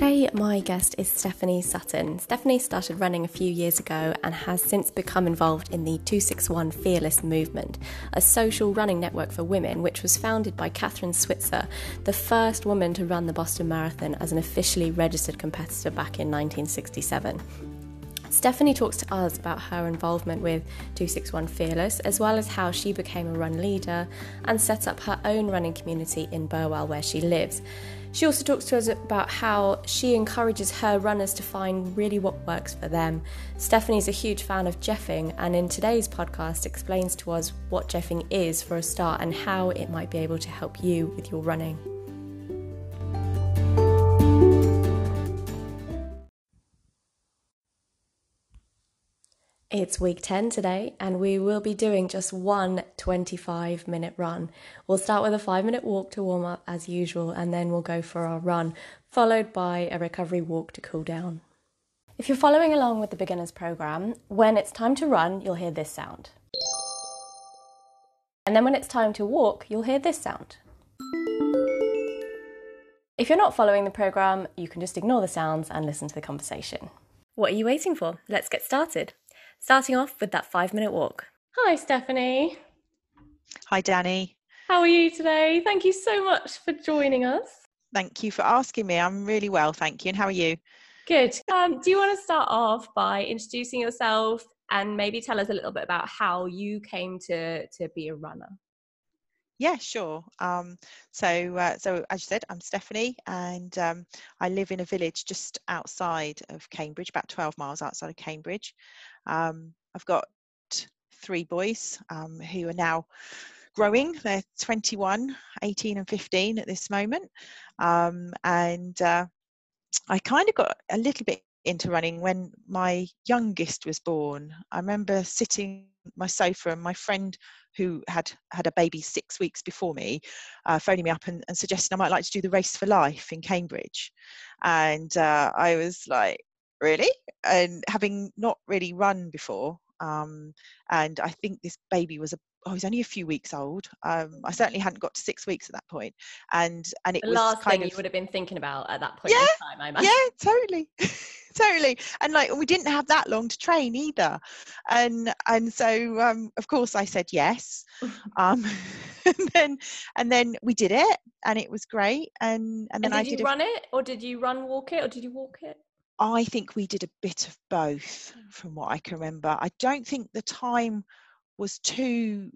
Today, my guest is Stephanie Sutton. Stephanie started running a few years ago and has since become involved in the 261 Fearless movement, a social running network for women, which was founded by Kathrine Switzer, the first woman to run the Boston Marathon as an officially registered competitor back in 1967. Stephanie talks to us about her involvement with 261 Fearless, as well as how she became a run leader and set up her own running community in Burwell, where she lives. She also talks to us about how she encourages her runners to find really what works for them. Stephanie's a huge fan of Jeffing, and in today's podcast explains to us what Jeffing is for a start and how it might be able to help you with your running. It's week 10 today, and we will be doing just one 25 minute run. We'll start with a five minute walk to warm up as usual, and then we'll go for our run, followed by a recovery walk to cool down. If you're following along with the beginners program, when it's time to run, you'll hear this sound. And then when it's time to walk, you'll hear this sound. If you're not following the program, you can just ignore the sounds and listen to the conversation. What are you waiting for? Let's get started starting off with that five minute walk. Hi, Stephanie. Hi, Danny. How are you today? Thank you so much for joining us. Thank you for asking me. I'm really well, thank you. And how are you? Good. Um, do you want to start off by introducing yourself and maybe tell us a little bit about how you came to to be a runner? Yeah, sure. Um, so, uh, so as you said, I'm Stephanie, and um, I live in a village just outside of Cambridge, about 12 miles outside of Cambridge. Um, I've got three boys um, who are now growing. They're 21, 18, and 15 at this moment. Um, and uh, I kind of got a little bit into running when my youngest was born. I remember sitting my sofa and my friend who had had a baby six weeks before me uh, phoning me up and, and, suggesting I might like to do the race for life in Cambridge. And uh, I was like, really and having not really run before um, and i think this baby was a oh, he's only a few weeks old. Um, I certainly hadn't got to six weeks at that point, and and it was the was last thing of, you would have been thinking about at that point yeah, in time. I imagine. Yeah, totally, totally. And like we didn't have that long to train either, and and so um, of course I said yes, um, and then and then we did it, and it was great. And and then and did I you did run it, or did you run walk it, or did you walk it? I think we did a bit of both from what I can remember. I don't think the time was too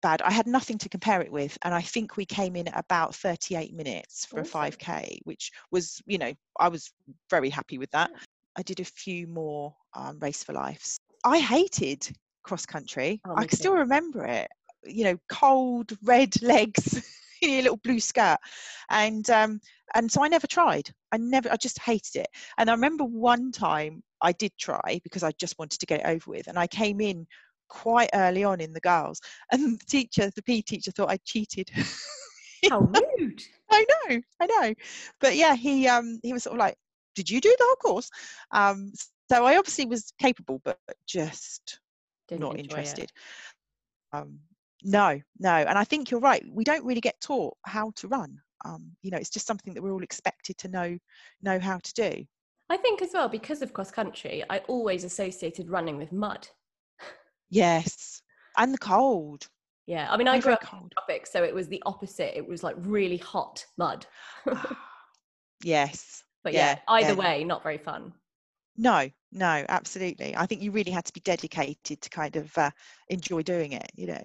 bad. I had nothing to compare it with, and I think we came in at about 38 minutes for awesome. a 5k, which was, you know, I was very happy with that. I did a few more um, race for lives. I hated cross country. Oh, I can still remember it. You know, cold red legs in your little blue skirt, and um, and so I never tried. I never, I just hated it. And I remember one time I did try because I just wanted to get it over with, and I came in quite early on in the girls, and the teacher, the PE teacher, thought I cheated. How rude! I know, I know, but yeah, he um he was sort of like, "Did you do the whole course?" Um, so I obviously was capable, but just Didn't not interested. Um, no, no, and I think you're right. We don't really get taught how to run um, you know it's just something that we're all expected to know know how to do i think as well because of cross country i always associated running with mud yes and the cold yeah i mean i grew up cold. in tropics so it was the opposite it was like really hot mud yes but yeah, yeah either yeah. way not very fun. No no absolutely. I think you really had to be dedicated to kind of uh, enjoy doing it you know.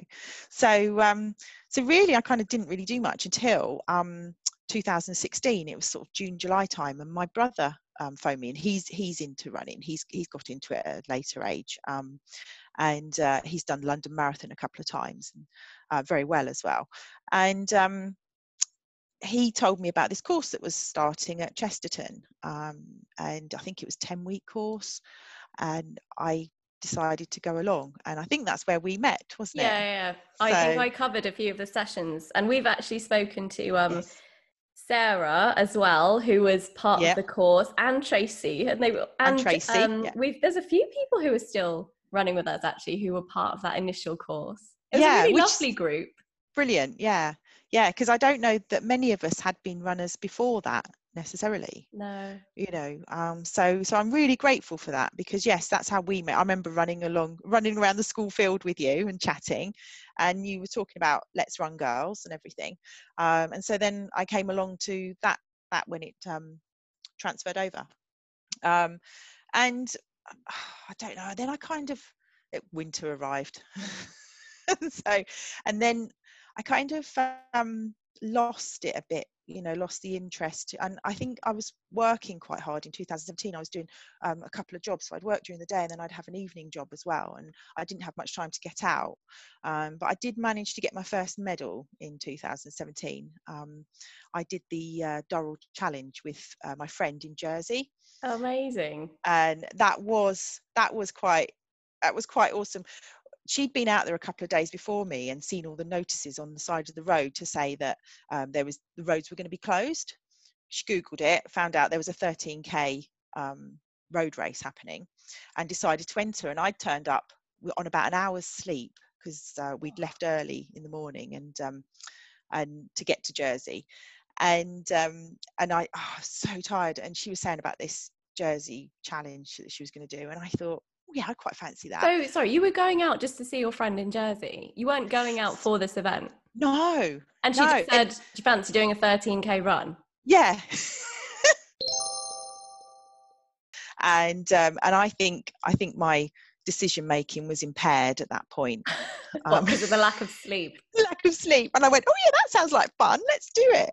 So um so really i kind of didn't really do much until um 2016 it was sort of june july time and my brother um, phoned me and he's he's into running. He's he's got into it at a later age um, and uh, he's done london marathon a couple of times and uh, very well as well. And um, he told me about this course that was starting at Chesterton, um, and I think it was ten week course, and I decided to go along, and I think that's where we met, wasn't yeah, it? Yeah, yeah. So, I think I covered a few of the sessions, and we've actually spoken to um, yes. Sarah as well, who was part yep. of the course, and Tracy, and they were and, and Tracy. Um, yeah. We've there's a few people who are still running with us actually who were part of that initial course. It was yeah, a really lovely group. Brilliant, yeah yeah because i don't know that many of us had been runners before that necessarily no. you know um so so i'm really grateful for that because yes that's how we met. I remember running along running around the school field with you and chatting and you were talking about let's run girls and everything um and so then i came along to that that when it um transferred over. Um and i don't know then i kind of it, winter arrived. So and then i kind of um lost it a bit you know lost the interest and i think i was working quite hard in 2017 i was doing um, a couple of jobs so i'd work during the day and then i'd have an evening job as well and i didn't have much time to get out. Um, but i did manage to get my first medal in 2017 um, i did the uh, Durrell challenge with uh, my friend in jersey. Amazing. And that was that was quite that was quite awesome she'd been out there a couple of days before me and seen all the notices on the side of the road to say that um, there was the roads were going to be closed. She googled it, found out there was a 13k um, road race happening, and decided to enter. And I turned up on about an hour's sleep because uh, we'd left early in the morning and um, and to get to Jersey, and um, and I oh, so tired. And she was saying about this Jersey challenge that she was going to do, and I thought yeah, I quite fancy that. So, sorry, you were going out just to see your friend in Jersey. You weren't going out for this event. No. And she no. just said, "Do you fancy doing a 13k run?" Yeah. and um, and I think I think my decision making was impaired at that point. Um, because of the lack of sleep. lack of sleep, and I went, "Oh yeah, that sounds like fun. Let's do it."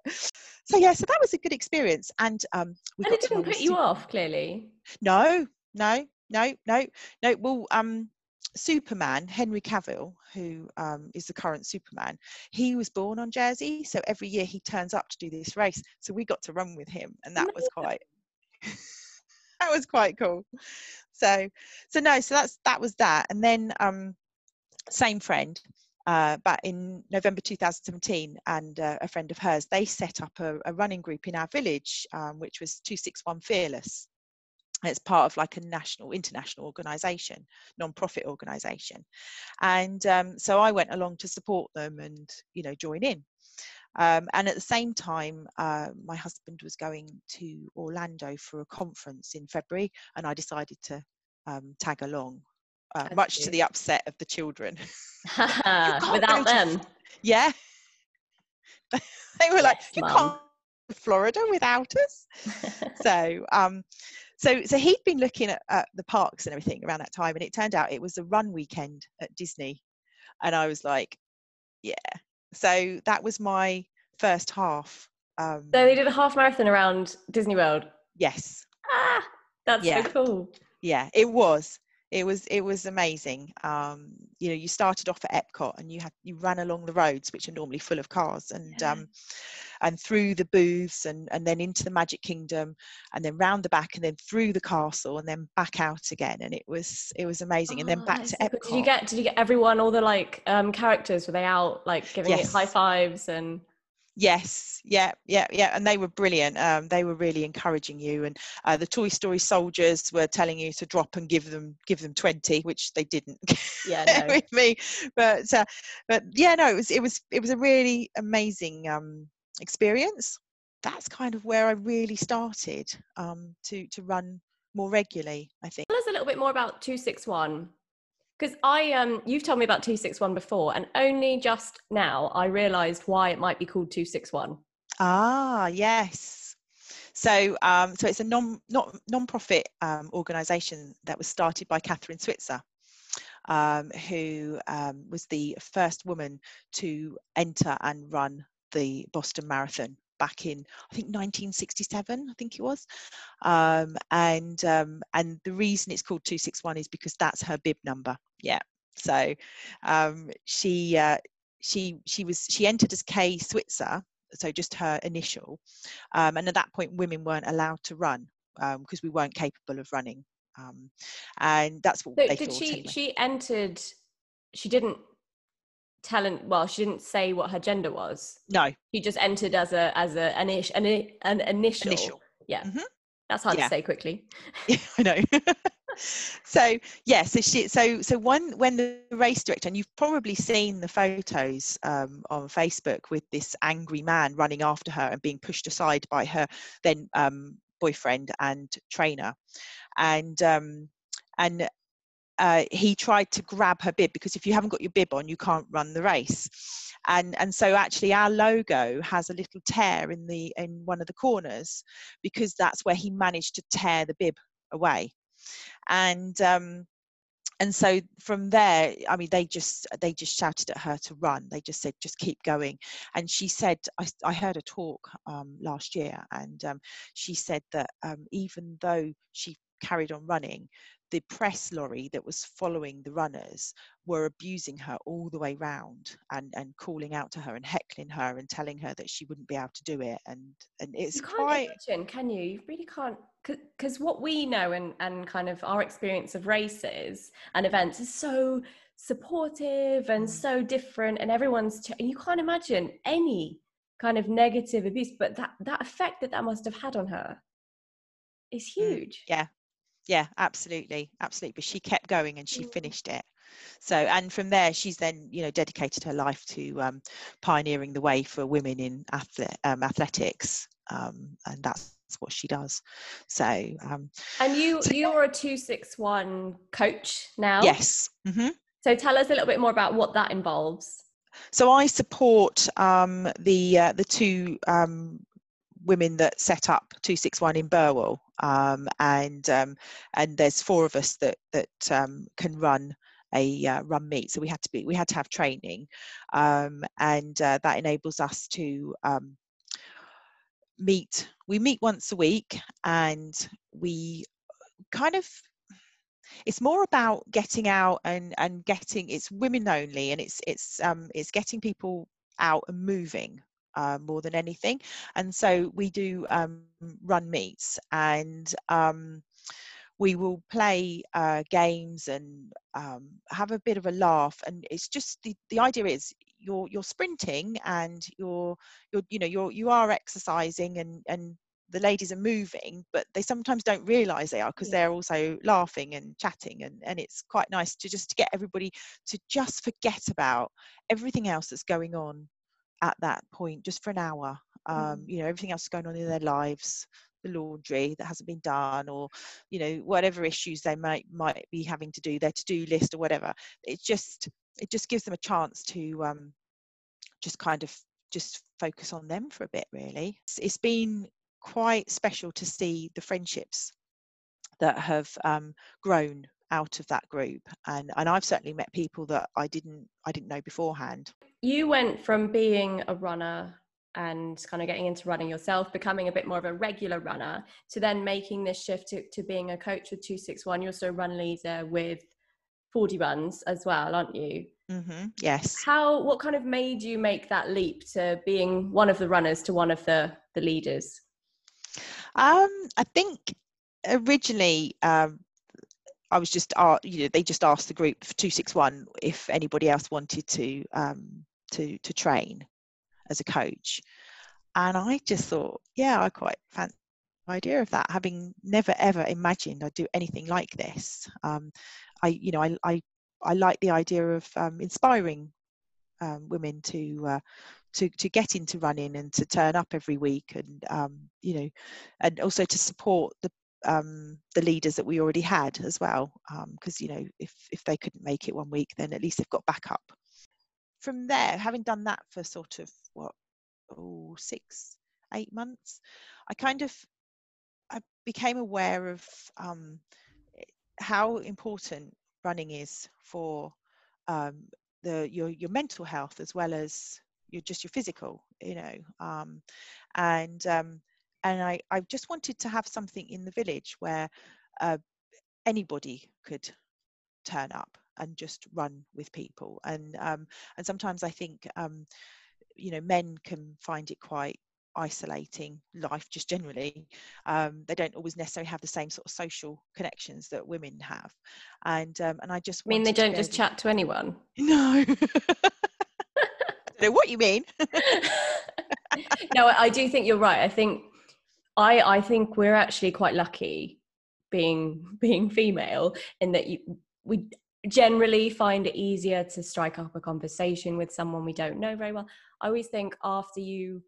So yeah, so that was a good experience, and um, we and it didn't put you off, clearly. No, no, no, no, no. Well, um, Superman, Henry Cavill, who um, is the current Superman, he was born on Jersey, so every year he turns up to do this race. So we got to run with him, and that was quite that was quite cool. So, so no, so that's that was that, and then um, same friend. Uh, but in November 2017, and uh, a friend of hers, they set up a, a running group in our village, um, which was 261 Fearless it's part of like a national international organization non-profit organization. And um, so i went along to support them and you know join in. Um, and at the same time uh, my husband was going to orlando for a conference in february and i decided to um, tag along uh, much to the upset of the children. Without them. Yeah. They were yes, like you Mom. can't Florida without us. so um, so so he'd been looking at, at, the parks and everything around that time and it turned out it was a run weekend at disney and i was like yeah. So that was my first half um, so they did a half marathon around disney world? Yes. Ah that's yeah. so cool. Yeah it was it was it was amazing. Um, you know you started off at epcot and you had you ran along the roads which are normally full of cars and yeah. um, and through the booths and and then into the magic kingdom and then round the back and then through the castle and then back out again. And it was it was amazing. Oh, and then oh, back to epcot did you get did you get everyone all the like um characters? Were they out like giving yes. it high fives and Yes, yeah, yeah, yeah, and they were brilliant. Um, they were really encouraging you, and uh, the Toy Story soldiers were telling you to drop and give them give them twenty, which they didn't. Yeah, no. with me, but uh, but yeah, no, it was it was it was a really amazing um, experience. That's kind of where I really started um, to to run more regularly. I think. Tell us a little bit more about two six one because I um you've told me about 261 before and only just now I realized why it might be called 261. Ah, yes. So um so it's a non not non-profit um, organization that was started by Kathrine Switzer. Um, who um, was the first woman to enter and run the Boston Marathon back in I think 1967 I think it was. Um, and um, and the reason it's called 261 is because that's her bib number. Yeah. So um, she uh, she she was she entered as K Switzer so just her initial. Um, and at that point women weren't allowed to run because um, we weren't capable of running. Um, and that's what so they did thought she anyway. she entered she didn't talent well she didn't say what her gender was. No. She just entered as a as a an, ish, an, an initial, initial. yeah. Mm-hmm. that's hard yeah. to say quickly. Yeah i know. So yeah so she so so one when the race director and you've probably seen the photos um, on facebook with this angry man running after her and being pushed aside by her then um, boyfriend and trainer. And um, and uh, he tried to grab her bib because if you haven't got your bib on you can't run the race. And and so actually our logo has a little tear in the in one of the corners because that's where he managed to tear the bib away. And um, and so from there i mean they just they just shouted at her to run. They just said just keep going. And she said i, I heard a talk um, last year and um, she said that um, even though she carried on running the press lorry that was following the runners were abusing her all the way round and and calling out to her and heckling her and telling her that she wouldn't be able to do it and and it's you can't quite imagine, can you you really can't because what we know and and kind of our experience of races and events is so supportive and mm. so different and everyone's ch- you can't imagine any kind of negative abuse but that that effect that that must have had on her is mm. huge yeah yeah absolutely absolutely but she kept going and she finished it. So and from there she's then you know dedicated her life to um, pioneering the way for women in athlete, um, athletics um, and that's what she does. So um, and you so, you're a 261 coach now? Yes mm-hmm. so tell us a little bit more about what that involves. So i support um, the uh, the two um, women that set up 261 in Burwell, um, and um, and there's four of us that that um, can run a uh, run meet. So we had to be we had to have training, um, and uh, that enables us to um, meet. We meet once a week, and we kind of it's more about getting out and and getting it's women only and it's it's um it's getting people out and moving uh, more than anything. And so we do um, run meets and um, we will play uh, games and um, have a bit of a laugh. And it's just the, the idea is you're you're sprinting and you're you're you know you're you are exercising and and the ladies are moving but they sometimes don't realize they are because yeah. they're also laughing and chatting and and it's quite nice to just to get everybody to just forget about everything else that's going on at that point just for an hour um, mm. you know everything else going on in their lives the laundry that hasn't been done or you know whatever issues they might might be having to do their to-do list or whatever it just it just gives them a chance to um, just kind of just focus on them for a bit really it's, it's been quite special to see the friendships that have um, grown out of that group and and I've certainly met people that I didn't I didn't know beforehand. You went from being a runner and kind of getting into running yourself, becoming a bit more of a regular runner, to then making this shift to, to being a coach with 261. You're also a run leader with 40 runs as well, aren't you? Mm-hmm. Yes. How, what kind of made you make that leap to being one of the runners to one of the, the leaders? Um, I think originally um, I was just, uh, you know, they just asked the group for 261 if anybody else wanted to um, to to train as a coach, and I just thought, yeah, I quite fancy the idea of that. Having never ever imagined I'd do anything like this, um, I, you know, I I I like the idea of um, inspiring um, women to uh, to to get into running and to turn up every week and um, you know and also to support the um, the leaders that we already had as well because um, you know if if they couldn't make it one week then at least they've got backup. From there having done that for sort of what oh six eight months i kind of i became aware of um, how important running is for um, the your your mental health as well as your just your physical you know um, and um, and I, I just wanted to have something in the village where uh, anybody could turn up and just run with people. And um, and sometimes I think um, you know men can find it quite isolating life just generally. Um, they don't always necessarily have the same sort of social connections that women have. And um, and I just I mean they don't just chat to anyone? No. Know what you mean. No I do think you're right. I think I I think we're actually quite lucky being being female in that you we generally find it easier to strike up a conversation with someone we don't know very well i always think after you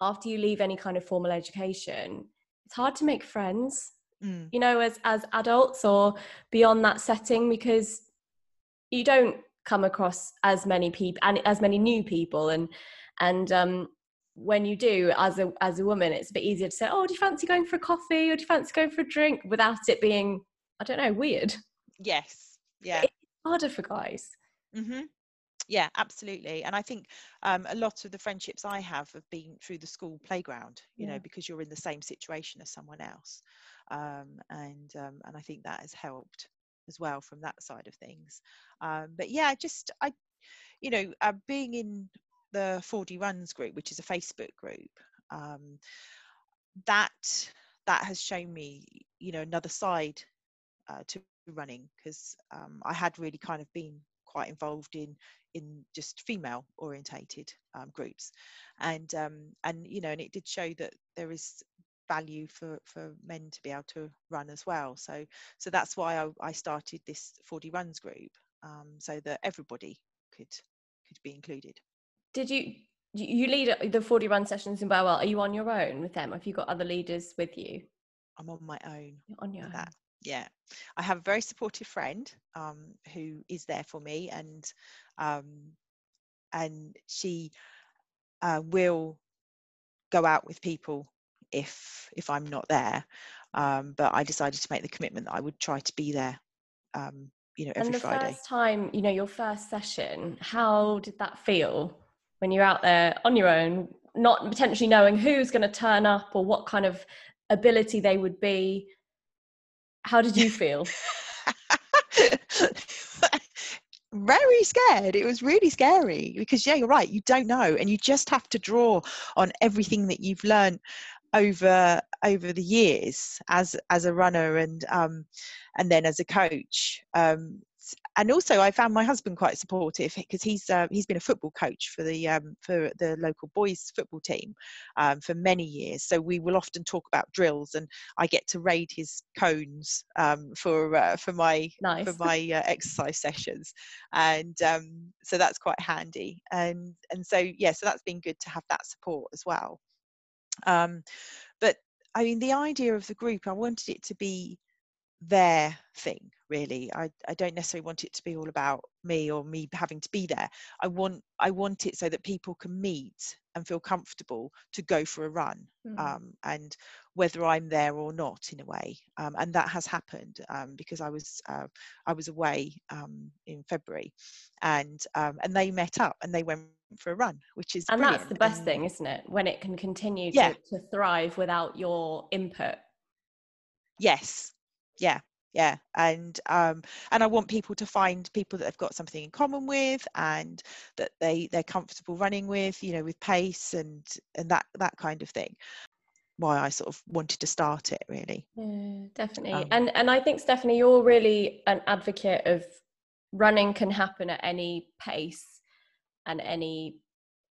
after you leave any kind of formal education it's hard to make friends mm. you know as as adults or beyond that setting because you don't come across as many people and as many new people and and um when you do as a as a woman it's a bit easier to say oh do you fancy going for a coffee or do you fancy going for a drink? without it being i don't know weird. Yes. Yeah. It's harder for guys. Mm-hmm. yeah absolutely. And i think um, a lot of the friendships i have have been through the school playground you yeah. know because you're in the same situation as someone else. Um, and um, and i think that has helped as well from that side of things. Um, but yeah just i you know uh, being in the 4D Runs group, which is a Facebook group, um, that that has shown me, you know, another side uh, to running because um, I had really kind of been quite involved in in just female orientated um, groups, and um, and you know, and it did show that there is value for for men to be able to run as well. So so that's why I, I started this 4D Runs group um, so that everybody could could be included did you you lead the 4D Run sessions in Burwell are you on your own with them? Have you got other leaders with you? I'm on my own You're on your own that. yeah. I have a very supportive friend um, who is there for me and um, and she uh, will go out with people if if i'm not there. Um, but i decided to make the commitment that i would try to be there um, you know every and the friday. first time you know your first session how did that feel when you're out there on your own, not potentially knowing who's going to turn up or what kind of ability they would be. How did you feel? very scared it was really scary because yeah you're right you don't know and you just have to draw on everything that you've learned over over the years as as a runner and um and then as a coach um and also I found my husband quite supportive because he's uh, he's been a football coach for the um, for the local boys football team um, for many years. So we will often talk about drills, and I get to raid his cones um, for uh, for my nice. for my uh, exercise sessions, and um, so that's quite handy. And and so yeah, so that's been good to have that support as well. Um, but I mean, the idea of the group, I wanted it to be their thing really I, I don't necessarily want it to be all about me or me having to be there i want i want it so that people can meet and feel comfortable to go for a run mm. um, and whether i'm there or not in a way um, and that has happened um, because i was uh, i was away um, in february and um, and they met up and they went for a run which is and brilliant. that's the best and, thing isn't it when it can continue to, yeah. to thrive without your input yes yeah yeah and um and i want people to find people that they've got something in common with and that they they're comfortable running with you know with pace and and that that kind of thing. Why i sort of wanted to start it really. Yeah definitely. Um, and and i think stephanie you're really an advocate of running can happen at any pace and any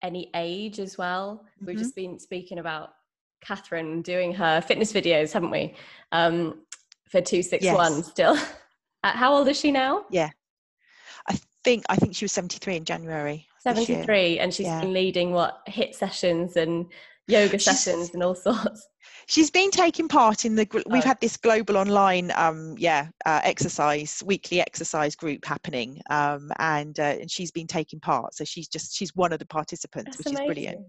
any age as well. Mm-hmm. we've just been speaking about kathrine doing her fitness videos haven't we? Um for 261 yes. still. Uh, how old is she now? Yeah. I think I think she was 73 in January. 73 and she's yeah. been leading what HIIT sessions and yoga she's, sessions and all sorts. She's been taking part in the we've oh. had this global online um yeah uh, exercise weekly exercise group happening um and uh, and she's been taking part so she's just she's one of the participants That's which amazing. is brilliant.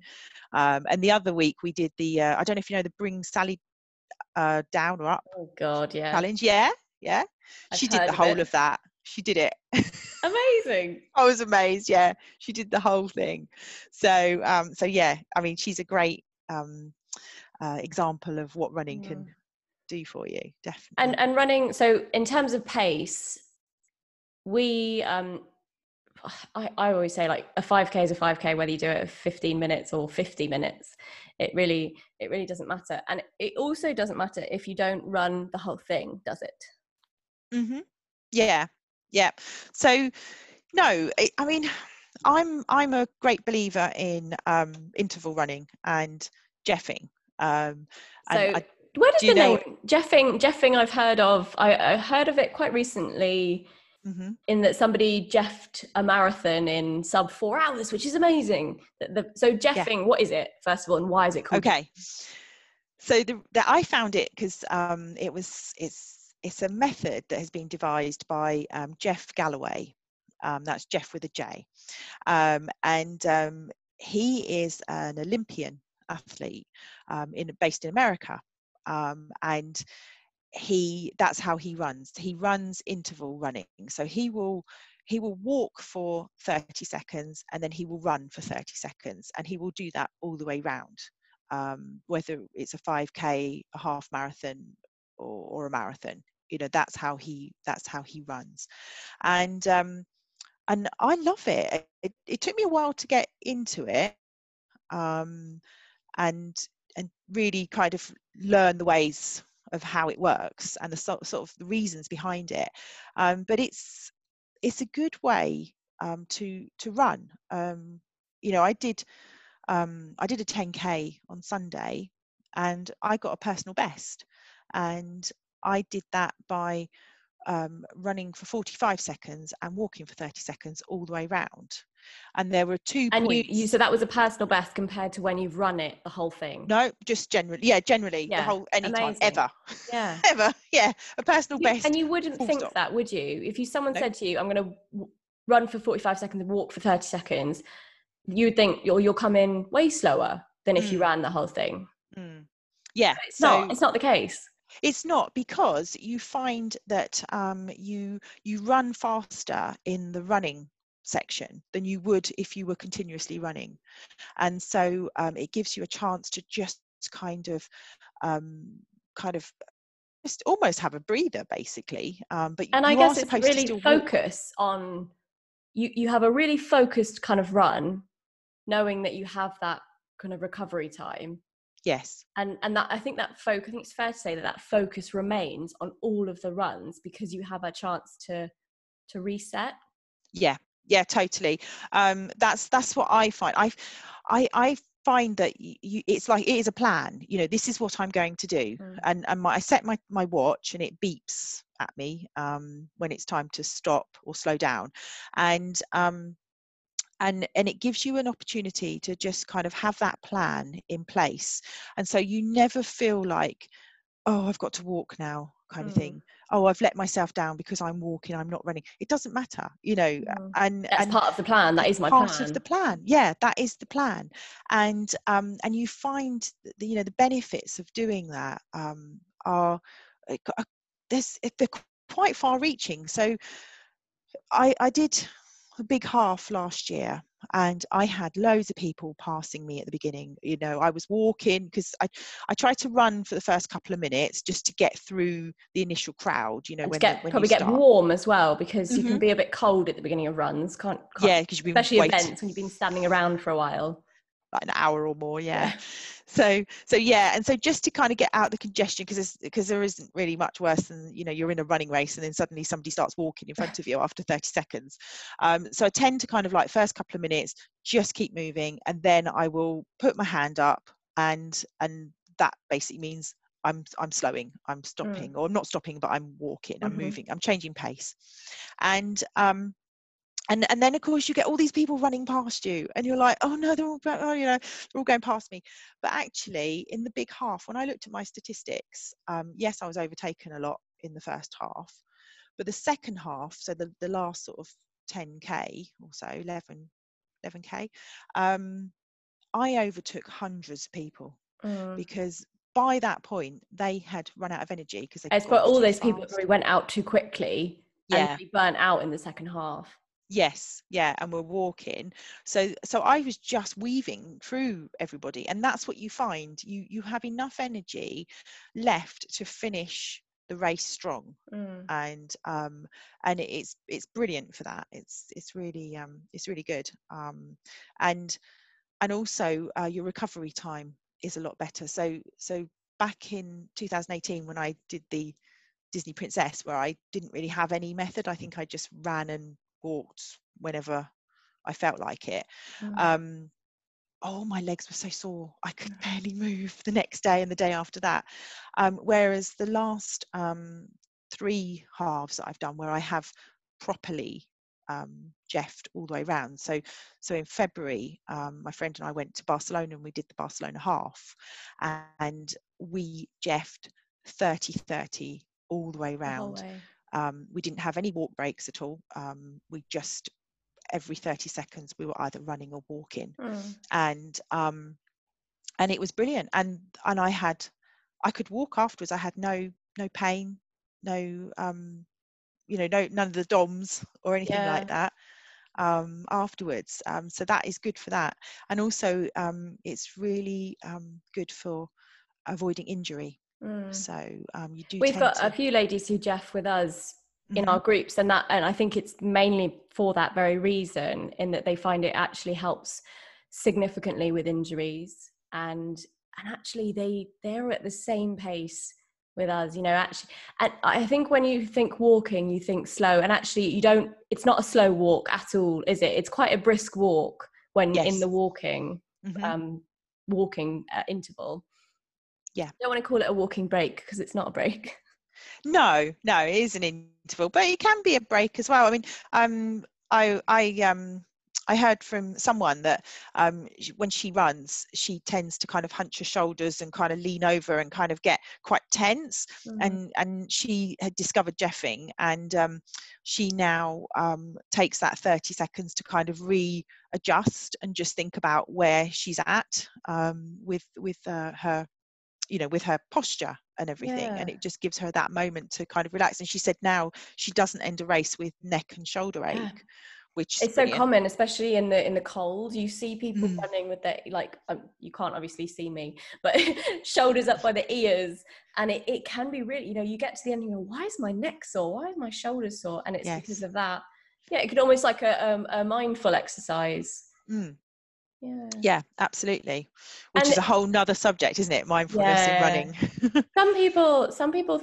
Um and the other week we did the uh, I don't know if you know the Bring Sally uh, down or up. Oh God, yeah. Challenge, yeah, yeah. I've she did the whole of, of that. She did it. Amazing. I was amazed. Yeah, she did the whole thing. So, um, so yeah. I mean, she's a great um, uh, example of what running can do for you. Definitely. And and running. So, in terms of pace, we um, I, I always say like a 5k is a 5k whether you do it 15 minutes or 50 minutes it really it really doesn't matter and it also doesn't matter if you don't run the whole thing does it mm-hmm. yeah yeah so no i mean i'm i'm a great believer in um, interval running and jeffing um, so I, where does Do the know name Jeffing? Jeffing, I've heard of. I, I heard of it quite recently. Mhm. In that somebody jeffed a marathon in sub four hours, which is amazing. The, so jeffing, what is it first of all, and why is it called? Okay. So the, the I found it because um, it was it's it's a method that has been devised by um, Jeff Galloway. Um, that's Jeff with a J, um, and um, he is an Olympian athlete um, in based in America, um, and he that's how he runs. He runs interval running, so he will he will walk for 30 seconds and then he will run for 30 seconds and he will do that all the way round um, whether it's a 5k a half marathon or, or, a marathon you know that's how he that's how he runs and um, and i love it. it it took me a while to get into it um, and and really kind of learn the ways of how it works and the sort, of the reasons behind it um, but it's it's a good way um, to to run um, you know i did um, i did a 10k on sunday and i got a personal best and i did that by um, running for 45 seconds and walking for 30 seconds all the way round. And there were two and points. you, you so that was a personal best compared to when you've run it the whole thing. No, just generally, yeah, generally Yeah, the whole anytime amazing. ever, Yeah. ever, yeah, a personal You- best. and you wouldn't think stop. that, would you? If you someone No. said to you, "I'm going to run for 45 seconds and walk for 30 seconds," you would think you'll you'll come in way slower than if you Mm. ran the whole thing. Mm. Yeah, It's so not. It's not the case. It's not because you find that um, you you run faster in the running section than you would if you were continuously running, and so um, it gives you a chance to just kind of um, kind of just almost have a breather basically. Um, but And I guess it's really still walk. focus on you. You have a really focused kind of run, knowing that you have that kind of recovery time. Yes, and and that I think that focus. I think it's fair to say that that focus remains on all of the runs because you have a chance to to reset. yeah, yeah, totally. Um, that's that's what I find. I I I find that you, it's like it is a plan. You know, this is what I'm going to do, Mm. and and my, I set my my watch and it beeps at me um, when it's time to stop or slow down, and um, and and it gives you an opportunity to just kind of have that plan in place, and so you never feel like, oh, I've got to walk now, kind of Mm. thing. Oh, I've let myself down because I'm walking, I'm not running. It doesn't matter, you know, Mm. and That's and part of the plan. that is my part plan. of the plan yeah that is the plan and um and you find the, you know the benefits of doing that um are uh, uh, there's they're quite far reaching so i i did big half last year and i had loads of people passing me at the beginning you know i was walking because i i tried to run for the first couple of minutes just to get through the initial crowd you know when, get when probably get warm as well because you can Mhm. be a bit cold at the beginning of runs, can't? can't yeah because you've been especially events when you've been standing around for a while. Like an hour or more yeah, Yeah. so so yeah and so just to kind of get out the congestion because because there isn't really much worse than you know you're in a running race and then suddenly somebody starts walking in front of you after 30 seconds um, so i tend to kind of like first couple of minutes just keep moving and then i will put my hand up and and that basically means i'm i'm slowing i'm stopping or i'm not stopping but i'm walking i'm Mhm. moving i'm changing pace and um and and then of course you get all these people running past you and you're like oh no they're all oh, you know they're all going past me but actually in the big half when i looked at my statistics um, yes i was overtaken a lot in the first half but the second half so the, the last sort of 10k or so 11 11k um, i overtook hundreds of people Mm. because by that point they had run out of energy because they It's but all those people fast. probably went out too quickly Yeah. and they burnt out in the second half. Yes yeah and we're walking. So so i was just weaving through everybody and that's what you find. You you have enough energy left to finish the race strong Mm. and um and it's it's brilliant for that. It's it's really um it's really good. Um and and also uh, your recovery time is a lot better. So so back in 2018 when i did the disney princess where i didn't really have any method i think i just ran and walked whenever i felt like it. Mm. um oh my legs were so sore i could barely move the next day and the day after that. Um, whereas the last um, three halves that i've done where i have properly um, jeffed all the way around so so in february um, my friend and i went to barcelona and we did the barcelona half and we jeffed 30 30 all the way around way. Um, we didn't have any walk breaks at all um, we just every 30 seconds we were either running or walking Mm. and um and it was brilliant and and i had i could walk afterwards i had no no pain no um you know no none of the doms or anything Yeah. like that um afterwards um so that is good for that and also um it's really um good for avoiding injury Mm. so um you do We've got to, a few ladies who Jeff with us in our groups and that and I think it's mainly for that very reason in that they find it actually helps significantly with injuries. And and actually they they're at the same pace with us you know actually and I think when you think walking you think slow and actually you don't it's not a slow walk at all is it? It's quite a brisk walk when in the walking Mhm. um walking uh, interval Yeah. don't want to call it a walking break because it's not a break No, no, it is an interval, but it can be a break as well. I mean, um, I, I, um, I heard from someone that um, when she runs, she tends to kind of hunch her shoulders and kind of lean over and kind of get quite tense. Mm. And and she had discovered jeffing, and um, she now um, takes that 30 seconds to kind of readjust and just think about where she's at um, with with uh, her you know with her posture and everything and it just gives her that moment to kind of relax and she said now she doesn't end a race with neck and shoulder ache Yeah. which is it's so common especially in the in the cold you see people Mm. running with their like um, you can't obviously see me but shoulders up by the ears and it, it can be really you know you get to the end and you go why is my neck sore? Why is my shoulders sore? And it's because of that. Yeah it could almost like a, um, a mindful exercise. Mm, yeah. Yeah absolutely which And is a whole nother subject isn't it? Mindfulness in Yeah. running. Some people some people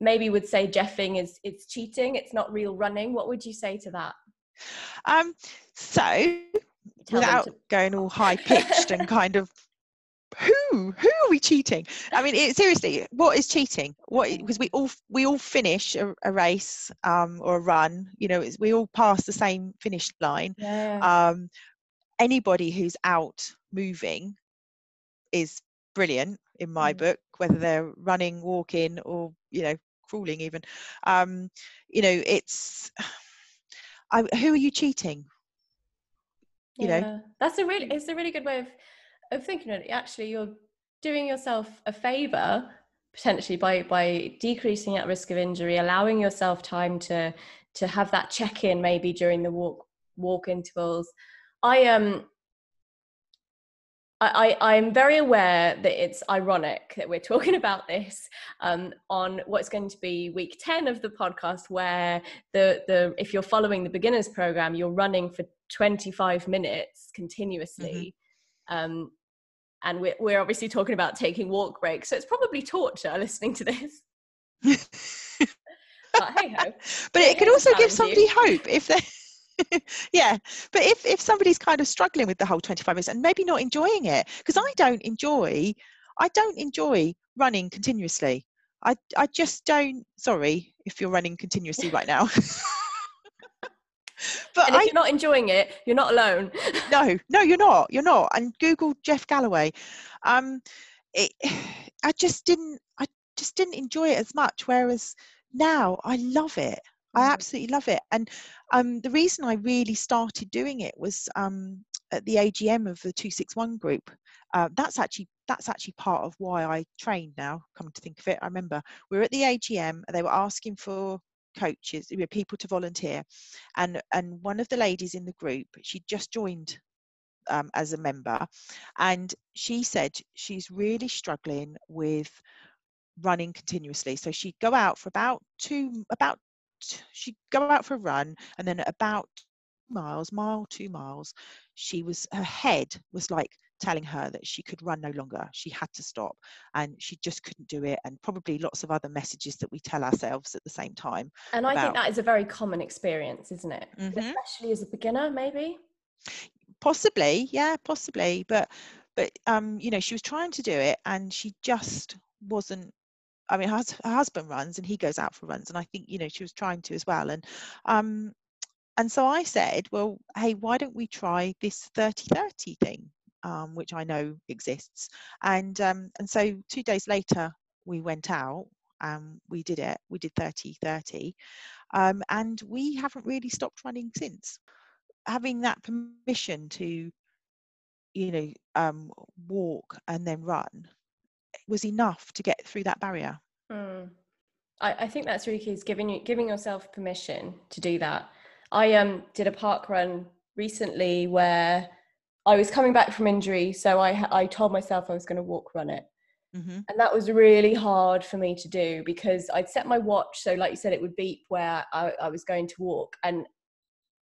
maybe would say jeffing is it's cheating it's not real running. What would you say to that? Um so Tell without to- going all high pitched and kind of who who are we cheating? I mean it, seriously what is cheating? What because we all we all finish a, a race um or a run you know it's, we all pass the same finish line. Yeah. Um anybody who's out moving is brilliant in my Mm. book whether they're running walking or you know crawling even. Um you know it's I, who are you cheating? You know? That's a really it's a really good way of of thinking of it. Actually you're doing yourself a favor potentially by by decreasing that risk of injury allowing yourself time to to have that check in maybe during the walk walk intervals i um I, I, I'm very aware that it's ironic that we're talking about this um, on what's going to be week 10 of the podcast, where the, the if you're following the beginners program, you're running for 25 minutes continuously. Um, and we're, we're obviously talking about taking walk breaks. So it's probably torture listening to this. But hey ho. but Yeah, it could also give somebody hope if they yeah but if if somebody's kind of struggling with the whole 25 minutes and maybe not enjoying it because i don't enjoy i don't enjoy running continuously. I i just don't sorry if you're running continuously right now. But And if i you're not enjoying it, you're not alone. no no you're not you're not. And google jeff galloway um it, i just didn't i just didn't enjoy it as much whereas now i love it i Mhm. absolutely love it and um the reason i really started doing it was um at the agm of the 261 group uh, that's actually that's actually part of why i train now come to think of it i remember we were at the agm they were asking for coaches you know, people to volunteer and and one of the ladies in the group she just joined um, as a member and she said she's really struggling with running continuously so she'd go out for about two about she'd go out for a run and then at about miles mile two miles she was her head was like telling her that she could run no longer she had to stop and she just couldn't do it and probably lots of other messages that we tell ourselves at the same time And I think that is a very common experience, isn't it? Mhm. Especially as a beginner, maybe. possibly yeah possibly but but um you know she was trying to do it and she just wasn't I mean, her, her, husband runs and he goes out for runs, and I think you know she was trying to as well. And um, and so I said, well, hey, why don't we try this 30-30 thing, um, which I know exists. And um, and so two days later we went out we did it. We did 30-30, um, and we haven't really stopped running since. Having that permission to, you know, um, walk and then run was enough to get through that barrier. Mm. I, I, think that's really key is giving you giving yourself permission to do that. I um did a park run recently where I was coming back from injury, so I I told myself I was going to walk run it. Mm-hmm. And that was really hard for me to do because I'd set my watch so, like you said, it would beep where I, I was going to walk, and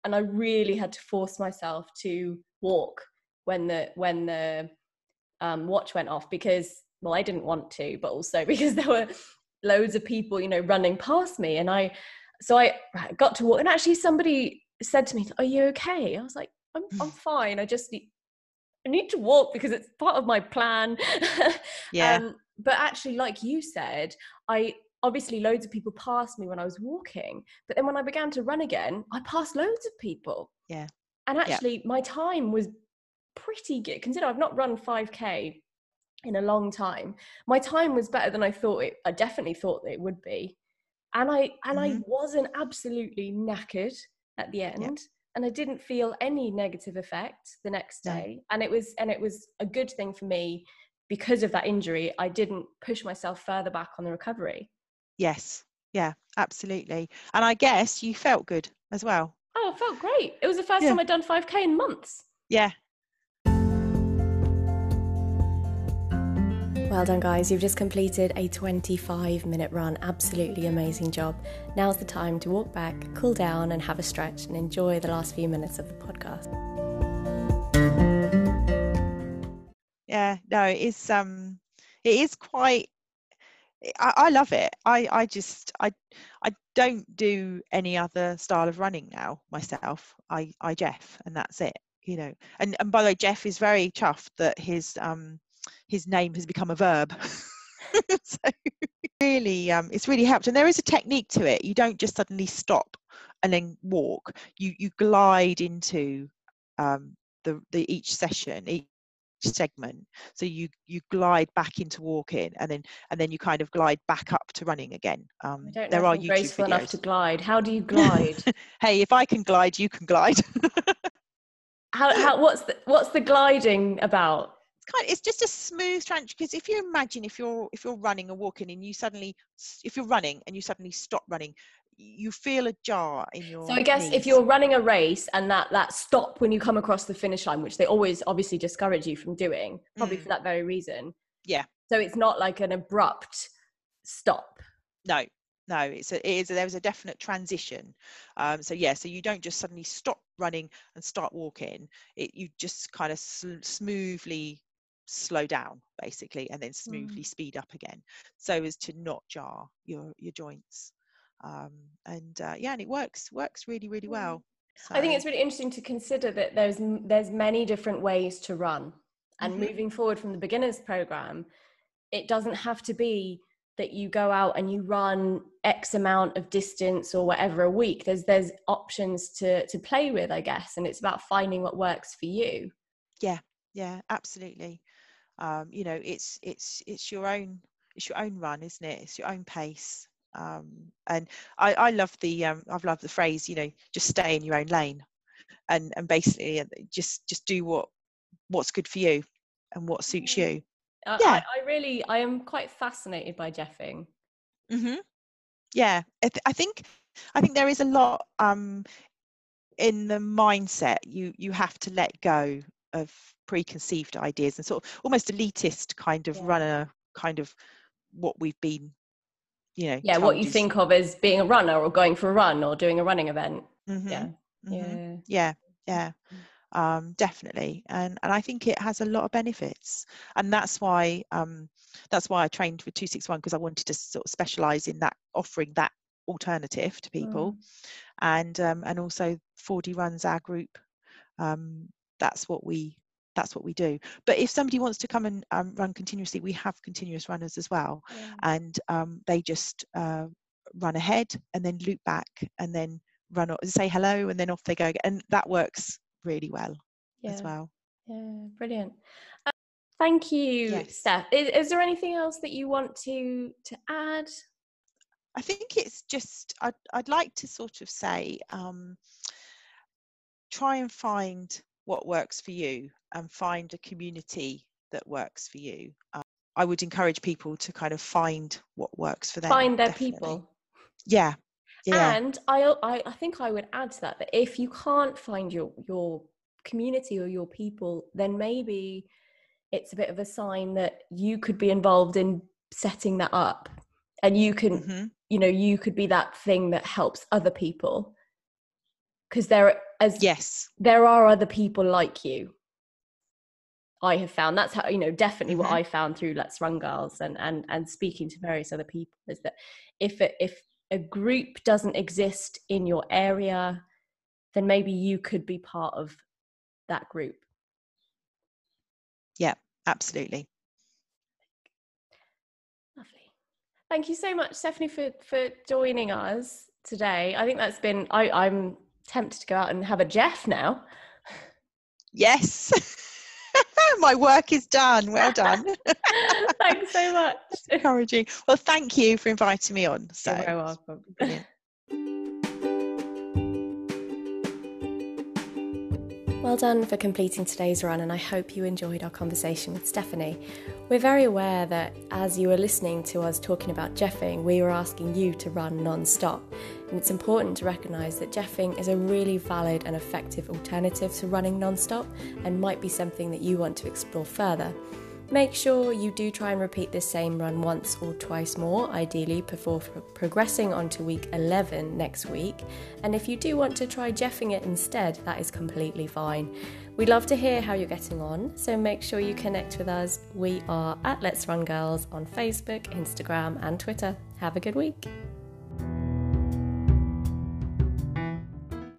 and I really had to force myself to walk when the when the um, watch went off because well i didn't want to but also because there were loads of people you know running past me. And i so i got to walk and actually somebody said to me are you okay? I was like i'm, I'm fine. I just need i need to walk because it's part of my plan. Yeah. Um, but actually like you said i obviously loads of people passed me when i was walking but then when i began to run again i passed loads of people. Yeah. And actually yeah. my time was pretty good. Consider i've not run 5k in a long time. My time was better than I thought it. I definitely thought it would be, and I and mm-hmm. I wasn't absolutely knackered at the end, yep. and I didn't feel any negative effect the next day. No. And it was and it was a good thing for me because of that injury. I didn't push myself further back on the recovery. Yes, yeah, absolutely. And I guess you felt good as well. Oh, felt great. It was the first yeah. time I'd done 5K in months. Yeah, Well done, guys. You've just completed a 25 minute run. Absolutely amazing job. Now's the time to walk back, cool down, and have a stretch and enjoy the last few minutes of the podcast. Yeah, no, it's um it is quite I, I love it. I, I just I I don't do any other style of running now myself. I, I Jeff and that's it, you know. And and by the way, Jeff is very chuffed that his um his name has become a verb. so really, um, it's really helped. And there is a technique to it. You don't just suddenly stop and then walk. You you glide into um, the the each session, each segment. So you you glide back into walking, and then and then you kind of glide back up to running again. Um, there are YouTube graceful videos. enough to glide. How do you glide? hey, if I can glide, you can glide. how, how what's the what's the gliding about? Kind of, it's just a smooth transition because if you imagine if you're if you're running or walking and you suddenly if you're running and you suddenly stop running you feel a jar in your so i guess knees. if you're running a race and that that stop when you come across the finish line which they always obviously discourage you from doing probably mm. for that very reason. Yeah. So it's not like an abrupt stop. No no it's a, it is a, there was a definite transition. Um, so yeah so you don't just suddenly stop running and start walking. It you just kind of sl- smoothly slow down basically and then smoothly mm. speed up again so as to not jar your your joints um, and uh, yeah and it works works really really well so. i think it's really interesting to consider that there's there's many different ways to run and mm-hmm. moving forward from the beginners program it doesn't have to be that you go out and you run x amount of distance or whatever a week there's there's options to to play with i guess and it's about finding what works for you yeah yeah absolutely um, you know it's it's it's your own it's your own run isn't it it's your own pace um, and I, I love the um, I've loved the phrase you know just stay in your own lane and and basically uh, just just do what what's good for you and what suits mm. you I, yeah I, I really I am quite fascinated by Jeffing mm-hmm. yeah I, th- I think I think there is a lot um in the mindset you you have to let go of preconceived ideas and sort of almost elitist kind of yeah. runner kind of what we've been you know yeah what you is, think of as being a runner or going for a run or doing a running event. Mm-hmm, yeah. Mm-hmm. yeah. Yeah. Yeah. Mm. um, definitely. And and i think it has a lot of benefits. And that's why um, that's why i trained with 261 because i wanted to sort of specialize in that offering that alternative to people. Mm. and um, and also 4d runs our group. Um, that's what we that's what we do but if somebody wants to come and um, run continuously we have continuous runners as well yeah. and um, they just uh, run ahead and then loop back and then run and say hello and then off they go again. and that works really well yeah. as well yeah brilliant uh, thank you yes. steph is, is there anything else that you want to to add i think it's just i'd, I'd like to sort of say um, try and find what works for you and find a community that works for you. Um, I would encourage people to kind of find what works for them. Find their definitely. people. Yeah. Yeah. And I, I, I think I would add to that that if you can't find your your community or your people, then maybe it's a bit of a sign that you could be involved in setting that up, and you can, mm-hmm. you know, you could be that thing that helps other people because there as yes. there are other people like you. I have found that's how you know definitely mm-hmm. what i found through let's run girls and and and speaking to various other people is that if it, if a group doesn't exist in your area then maybe you could be part of that group. Yeah absolutely. Lovely. Thank you so much stephanie for for joining us today. I think that's been i i'm tempted to go out and have a Jeff now. Yes. My work is done. Well done. Thanks so much. encouraging. Well, thank you for inviting me on. So, You're very welcome. Brilliant. Well done for completing today's run, and I hope you enjoyed our conversation with Stephanie. We're very aware that as you were listening to us talking about Jeffing, we were asking you to run non stop. And it's important to recognise that Jeffing is a really valid and effective alternative to running non stop and might be something that you want to explore further. Make sure you do try and repeat this same run once or twice more, ideally before progressing on to week 11 next week. And if you do want to try Jeffing it instead, that is completely fine. We'd love to hear how you're getting on, so make sure you connect with us. We are at Let's Run Girls on Facebook, Instagram, and Twitter. Have a good week.